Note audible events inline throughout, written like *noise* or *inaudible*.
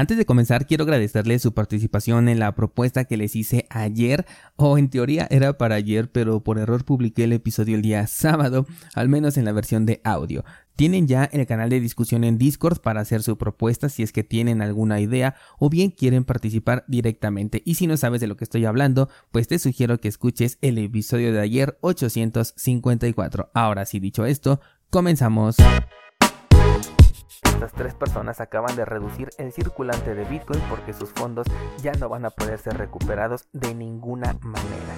Antes de comenzar, quiero agradecerles su participación en la propuesta que les hice ayer, o en teoría era para ayer, pero por error publiqué el episodio el día *laughs* sábado, al menos en la versión de audio. Tienen ya el canal de discusión en Discord para hacer su propuesta si es que tienen alguna idea o bien quieren participar directamente. Y si no sabes de lo que estoy hablando, pues te sugiero que escuches el episodio de ayer 854. Ahora sí dicho esto, comenzamos. Estas tres personas acaban de reducir el circulante de Bitcoin porque sus fondos ya no van a poder ser recuperados de ninguna manera.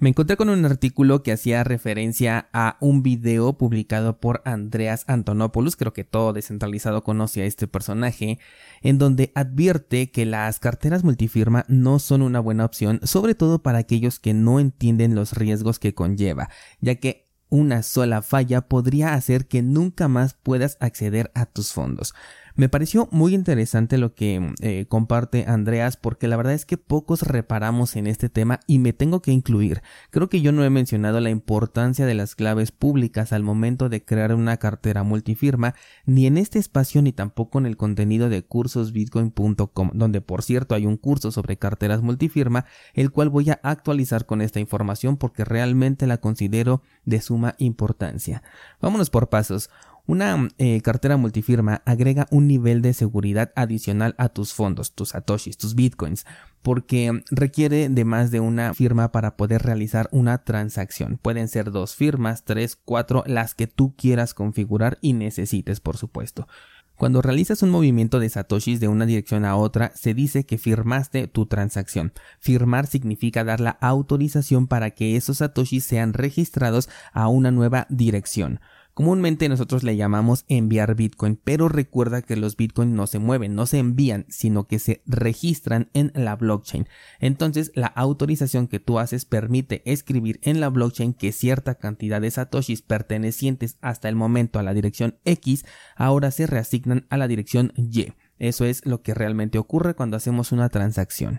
Me encontré con un artículo que hacía referencia a un video publicado por Andreas Antonopoulos, creo que todo descentralizado conoce a este personaje, en donde advierte que las carteras multifirma no son una buena opción, sobre todo para aquellos que no entienden los riesgos que conlleva, ya que una sola falla podría hacer que nunca más puedas acceder a tus fondos. Me pareció muy interesante lo que eh, comparte Andreas porque la verdad es que pocos reparamos en este tema y me tengo que incluir. Creo que yo no he mencionado la importancia de las claves públicas al momento de crear una cartera multifirma ni en este espacio ni tampoco en el contenido de cursosbitcoin.com donde por cierto hay un curso sobre carteras multifirma el cual voy a actualizar con esta información porque realmente la considero de suma importancia. Vámonos por pasos. Una eh, cartera multifirma agrega un nivel de seguridad adicional a tus fondos, tus satoshis, tus bitcoins, porque requiere de más de una firma para poder realizar una transacción. Pueden ser dos firmas, tres, cuatro, las que tú quieras configurar y necesites, por supuesto. Cuando realizas un movimiento de satoshis de una dirección a otra, se dice que firmaste tu transacción. Firmar significa dar la autorización para que esos satoshis sean registrados a una nueva dirección. Comúnmente nosotros le llamamos enviar Bitcoin, pero recuerda que los Bitcoin no se mueven, no se envían, sino que se registran en la blockchain. Entonces, la autorización que tú haces permite escribir en la blockchain que cierta cantidad de satoshis pertenecientes hasta el momento a la dirección X ahora se reasignan a la dirección Y. Eso es lo que realmente ocurre cuando hacemos una transacción.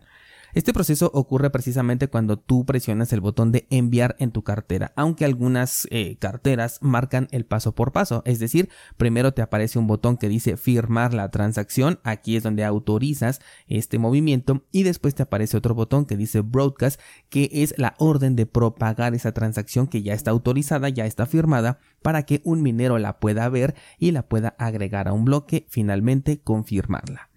Este proceso ocurre precisamente cuando tú presionas el botón de enviar en tu cartera, aunque algunas eh, carteras marcan el paso por paso, es decir, primero te aparece un botón que dice firmar la transacción, aquí es donde autorizas este movimiento. Y después te aparece otro botón que dice broadcast, que es la orden de propagar esa transacción que ya está autorizada, ya está firmada, para que un minero la pueda ver y la pueda agregar a un bloque, finalmente confirmarla.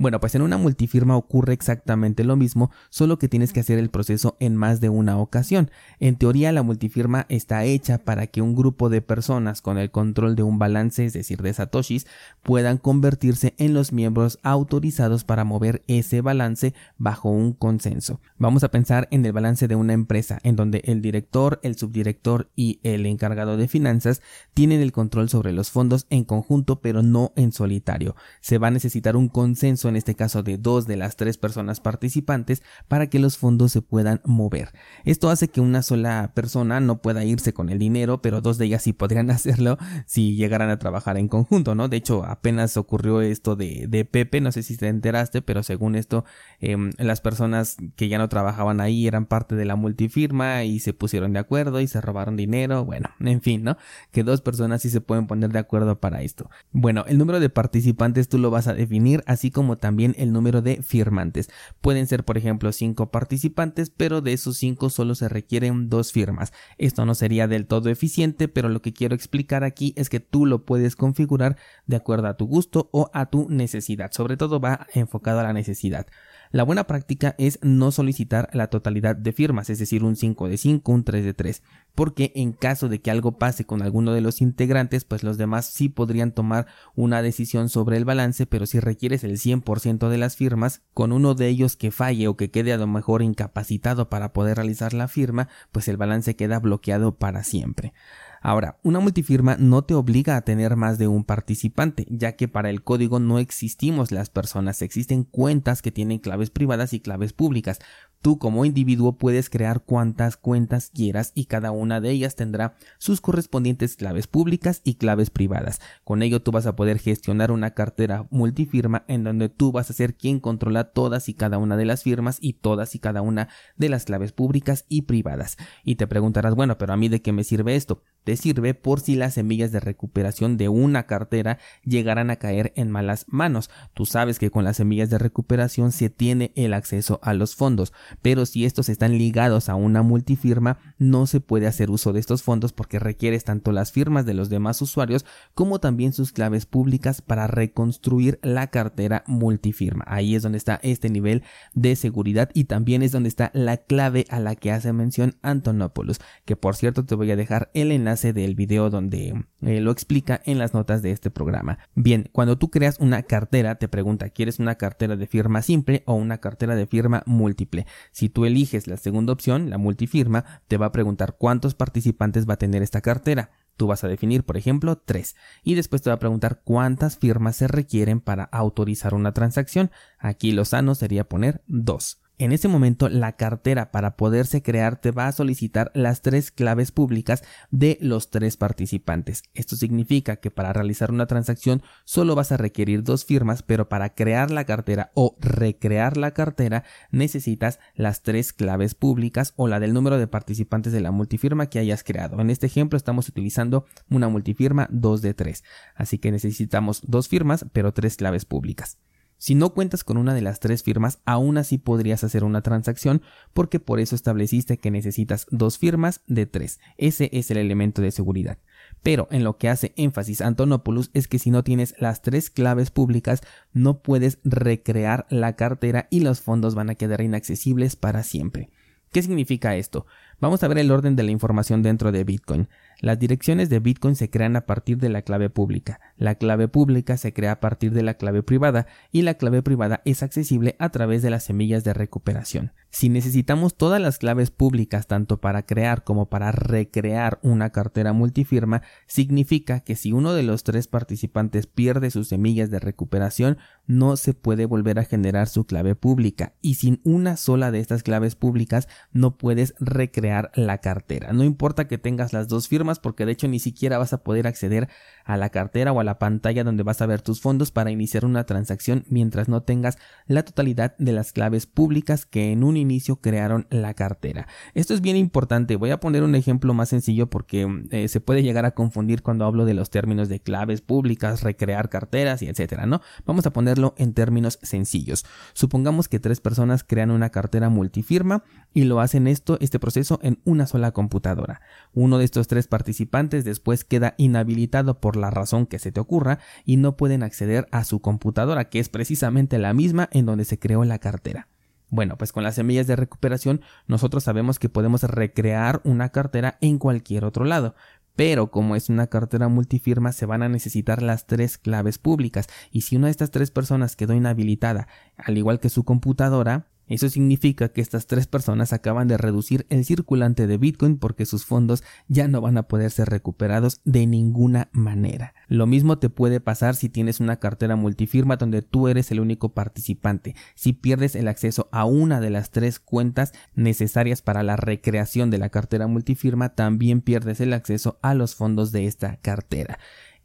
Bueno, pues en una multifirma ocurre exactamente lo mismo, solo que tienes que hacer el proceso en más de una ocasión. En teoría la multifirma está hecha para que un grupo de personas con el control de un balance, es decir, de satoshis, puedan convertirse en los miembros autorizados para mover ese balance bajo un consenso. Vamos a pensar en el balance de una empresa, en donde el director, el subdirector y el encargado de finanzas tienen el control sobre los fondos en conjunto, pero no en solitario. Se va a necesitar un consenso en este caso de dos de las tres personas participantes, para que los fondos se puedan mover. Esto hace que una sola persona no pueda irse con el dinero, pero dos de ellas sí podrían *laughs* hacerlo si llegaran a trabajar en conjunto, ¿no? De hecho, apenas ocurrió esto de, de Pepe, no sé si te enteraste, pero según esto, em, las personas que ya no trabajaban ahí eran parte de la multifirma y se pusieron de acuerdo y se robaron dinero, bueno, en fin, ¿no? Que dos personas sí se pueden poner de acuerdo para esto. Bueno, el número de participantes tú lo vas a definir, así como también el número de firmantes. Pueden ser, por ejemplo, cinco participantes, pero de esos cinco solo se requieren dos firmas. Esto no sería del todo eficiente, pero lo que quiero explicar aquí es que tú lo puedes configurar de acuerdo a tu gusto o a tu necesidad. Sobre todo va enfocado a la necesidad. La buena práctica es no solicitar la totalidad de firmas, es decir, un 5 de 5, un 3 de 3, porque en caso de que algo pase con alguno de los integrantes, pues los demás sí podrían tomar una decisión sobre el balance, pero si requieres el 100% de las firmas, con uno de ellos que falle o que quede a lo mejor incapacitado para poder realizar la firma, pues el balance queda bloqueado para siempre. Ahora, una multifirma no te obliga a tener más de un participante, ya que para el código no existimos las personas, existen cuentas que tienen claves privadas y claves públicas. Tú como individuo puedes crear cuantas cuentas quieras y cada una de ellas tendrá sus correspondientes claves públicas y claves privadas. Con ello tú vas a poder gestionar una cartera multifirma en donde tú vas a ser quien controla todas y cada una de las firmas y todas y cada una de las claves públicas y privadas. Y te preguntarás, bueno, pero a mí de qué me sirve esto? te sirve por si las semillas de recuperación de una cartera llegaran a caer en malas manos. Tú sabes que con las semillas de recuperación se tiene el acceso a los fondos, pero si estos están ligados a una multifirma, no se puede hacer uso de estos fondos porque requieres tanto las firmas de los demás usuarios como también sus claves públicas para reconstruir la cartera multifirma. Ahí es donde está este nivel de seguridad y también es donde está la clave a la que hace mención Antonopoulos, que por cierto te voy a dejar el enlace del video donde eh, lo explica en las notas de este programa. Bien, cuando tú creas una cartera, te pregunta, ¿quieres una cartera de firma simple o una cartera de firma múltiple? Si tú eliges la segunda opción, la multifirma, te va a preguntar cuántos participantes va a tener esta cartera. Tú vas a definir, por ejemplo, tres. Y después te va a preguntar cuántas firmas se requieren para autorizar una transacción. Aquí lo sano sería poner dos. En ese momento la cartera para poderse crear te va a solicitar las tres claves públicas de los tres participantes. Esto significa que para realizar una transacción solo vas a requerir dos firmas, pero para crear la cartera o recrear la cartera necesitas las tres claves públicas o la del número de participantes de la multifirma que hayas creado. En este ejemplo estamos utilizando una multifirma 2 de 3, así que necesitamos dos firmas pero tres claves públicas. Si no cuentas con una de las tres firmas, aún así podrías hacer una transacción porque por eso estableciste que necesitas dos firmas de tres. Ese es el elemento de seguridad. Pero en lo que hace énfasis Antonopoulos es que si no tienes las tres claves públicas, no puedes recrear la cartera y los fondos van a quedar inaccesibles para siempre. ¿Qué significa esto? Vamos a ver el orden de la información dentro de Bitcoin. Las direcciones de Bitcoin se crean a partir de la clave pública, la clave pública se crea a partir de la clave privada y la clave privada es accesible a través de las semillas de recuperación. Si necesitamos todas las claves públicas tanto para crear como para recrear una cartera multifirma, significa que si uno de los tres participantes pierde sus semillas de recuperación, no se puede volver a generar su clave pública y sin una sola de estas claves públicas no puedes recrear la cartera. No importa que tengas las dos firmas porque de hecho ni siquiera vas a poder acceder a la cartera o a la pantalla donde vas a ver tus fondos para iniciar una transacción mientras no tengas la totalidad de las claves públicas que en un inicio crearon la cartera. Esto es bien importante. Voy a poner un ejemplo más sencillo porque eh, se puede llegar a confundir cuando hablo de los términos de claves públicas, recrear carteras y etcétera, ¿no? Vamos a ponerlo en términos sencillos. Supongamos que tres personas crean una cartera multifirma y lo hacen esto, este proceso en una sola computadora. Uno de estos tres participantes después queda inhabilitado por la razón que se te ocurra y no pueden acceder a su computadora, que es precisamente la misma en donde se creó la cartera. Bueno, pues con las semillas de recuperación nosotros sabemos que podemos recrear una cartera en cualquier otro lado, pero como es una cartera multifirma se van a necesitar las tres claves públicas y si una de estas tres personas quedó inhabilitada, al igual que su computadora, eso significa que estas tres personas acaban de reducir el circulante de Bitcoin porque sus fondos ya no van a poder ser recuperados de ninguna manera. Lo mismo te puede pasar si tienes una cartera multifirma donde tú eres el único participante. Si pierdes el acceso a una de las tres cuentas necesarias para la recreación de la cartera multifirma, también pierdes el acceso a los fondos de esta cartera.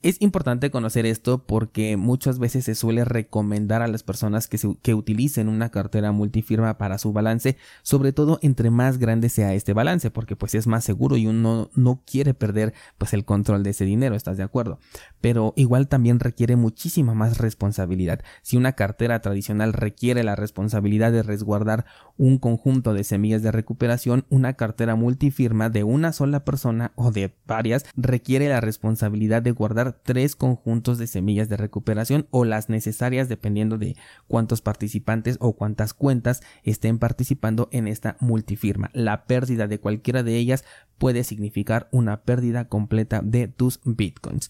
Es importante conocer esto porque muchas veces se suele recomendar a las personas que, que, utilicen una cartera multifirma para su balance, sobre todo entre más grande sea este balance, porque pues es más seguro y uno no quiere perder pues el control de ese dinero, ¿estás de acuerdo? Pero igual también requiere muchísima más responsabilidad. Si una cartera tradicional requiere la responsabilidad de resguardar un conjunto de semillas de recuperación, una cartera multifirma de una sola persona o de varias requiere la responsabilidad de guardar tres conjuntos de semillas de recuperación o las necesarias dependiendo de cuántos participantes o cuántas cuentas estén participando en esta multifirma. La pérdida de cualquiera de ellas puede significar una pérdida completa de tus bitcoins.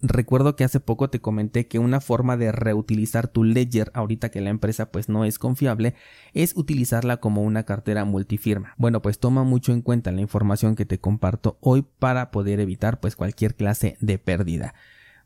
Recuerdo que hace poco te comenté que una forma de reutilizar tu ledger ahorita que la empresa pues no es confiable es utilizarla como una cartera multifirma. Bueno pues toma mucho en cuenta la información que te comparto hoy para poder evitar pues cualquier clase de pérdida.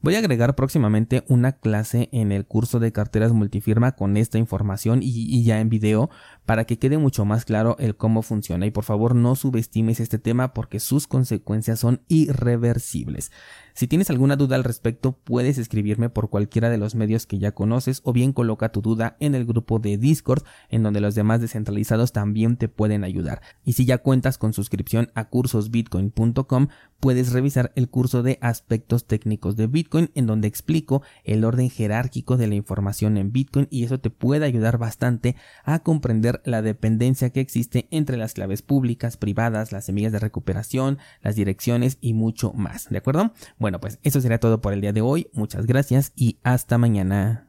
Voy a agregar próximamente una clase en el curso de carteras multifirma con esta información y, ya en video para que quede mucho más claro el cómo funciona y por favor no subestimes este tema porque sus consecuencias son irreversibles. Si tienes alguna duda al respecto, puedes escribirme por cualquiera de los medios que ya conoces o bien coloca tu duda en el grupo de Discord en donde los demás descentralizados también te pueden ayudar. Y si ya cuentas con suscripción a cursosbitcoin.com, puedes revisar el curso de aspectos técnicos de Bitcoin en donde explico el orden jerárquico de la información en Bitcoin y eso te puede ayudar bastante a comprender la dependencia que existe entre las claves públicas, privadas, las semillas de recuperación, las direcciones y mucho más. ¿De acuerdo? Bueno, pues eso será todo por el día de hoy. Muchas gracias y hasta mañana.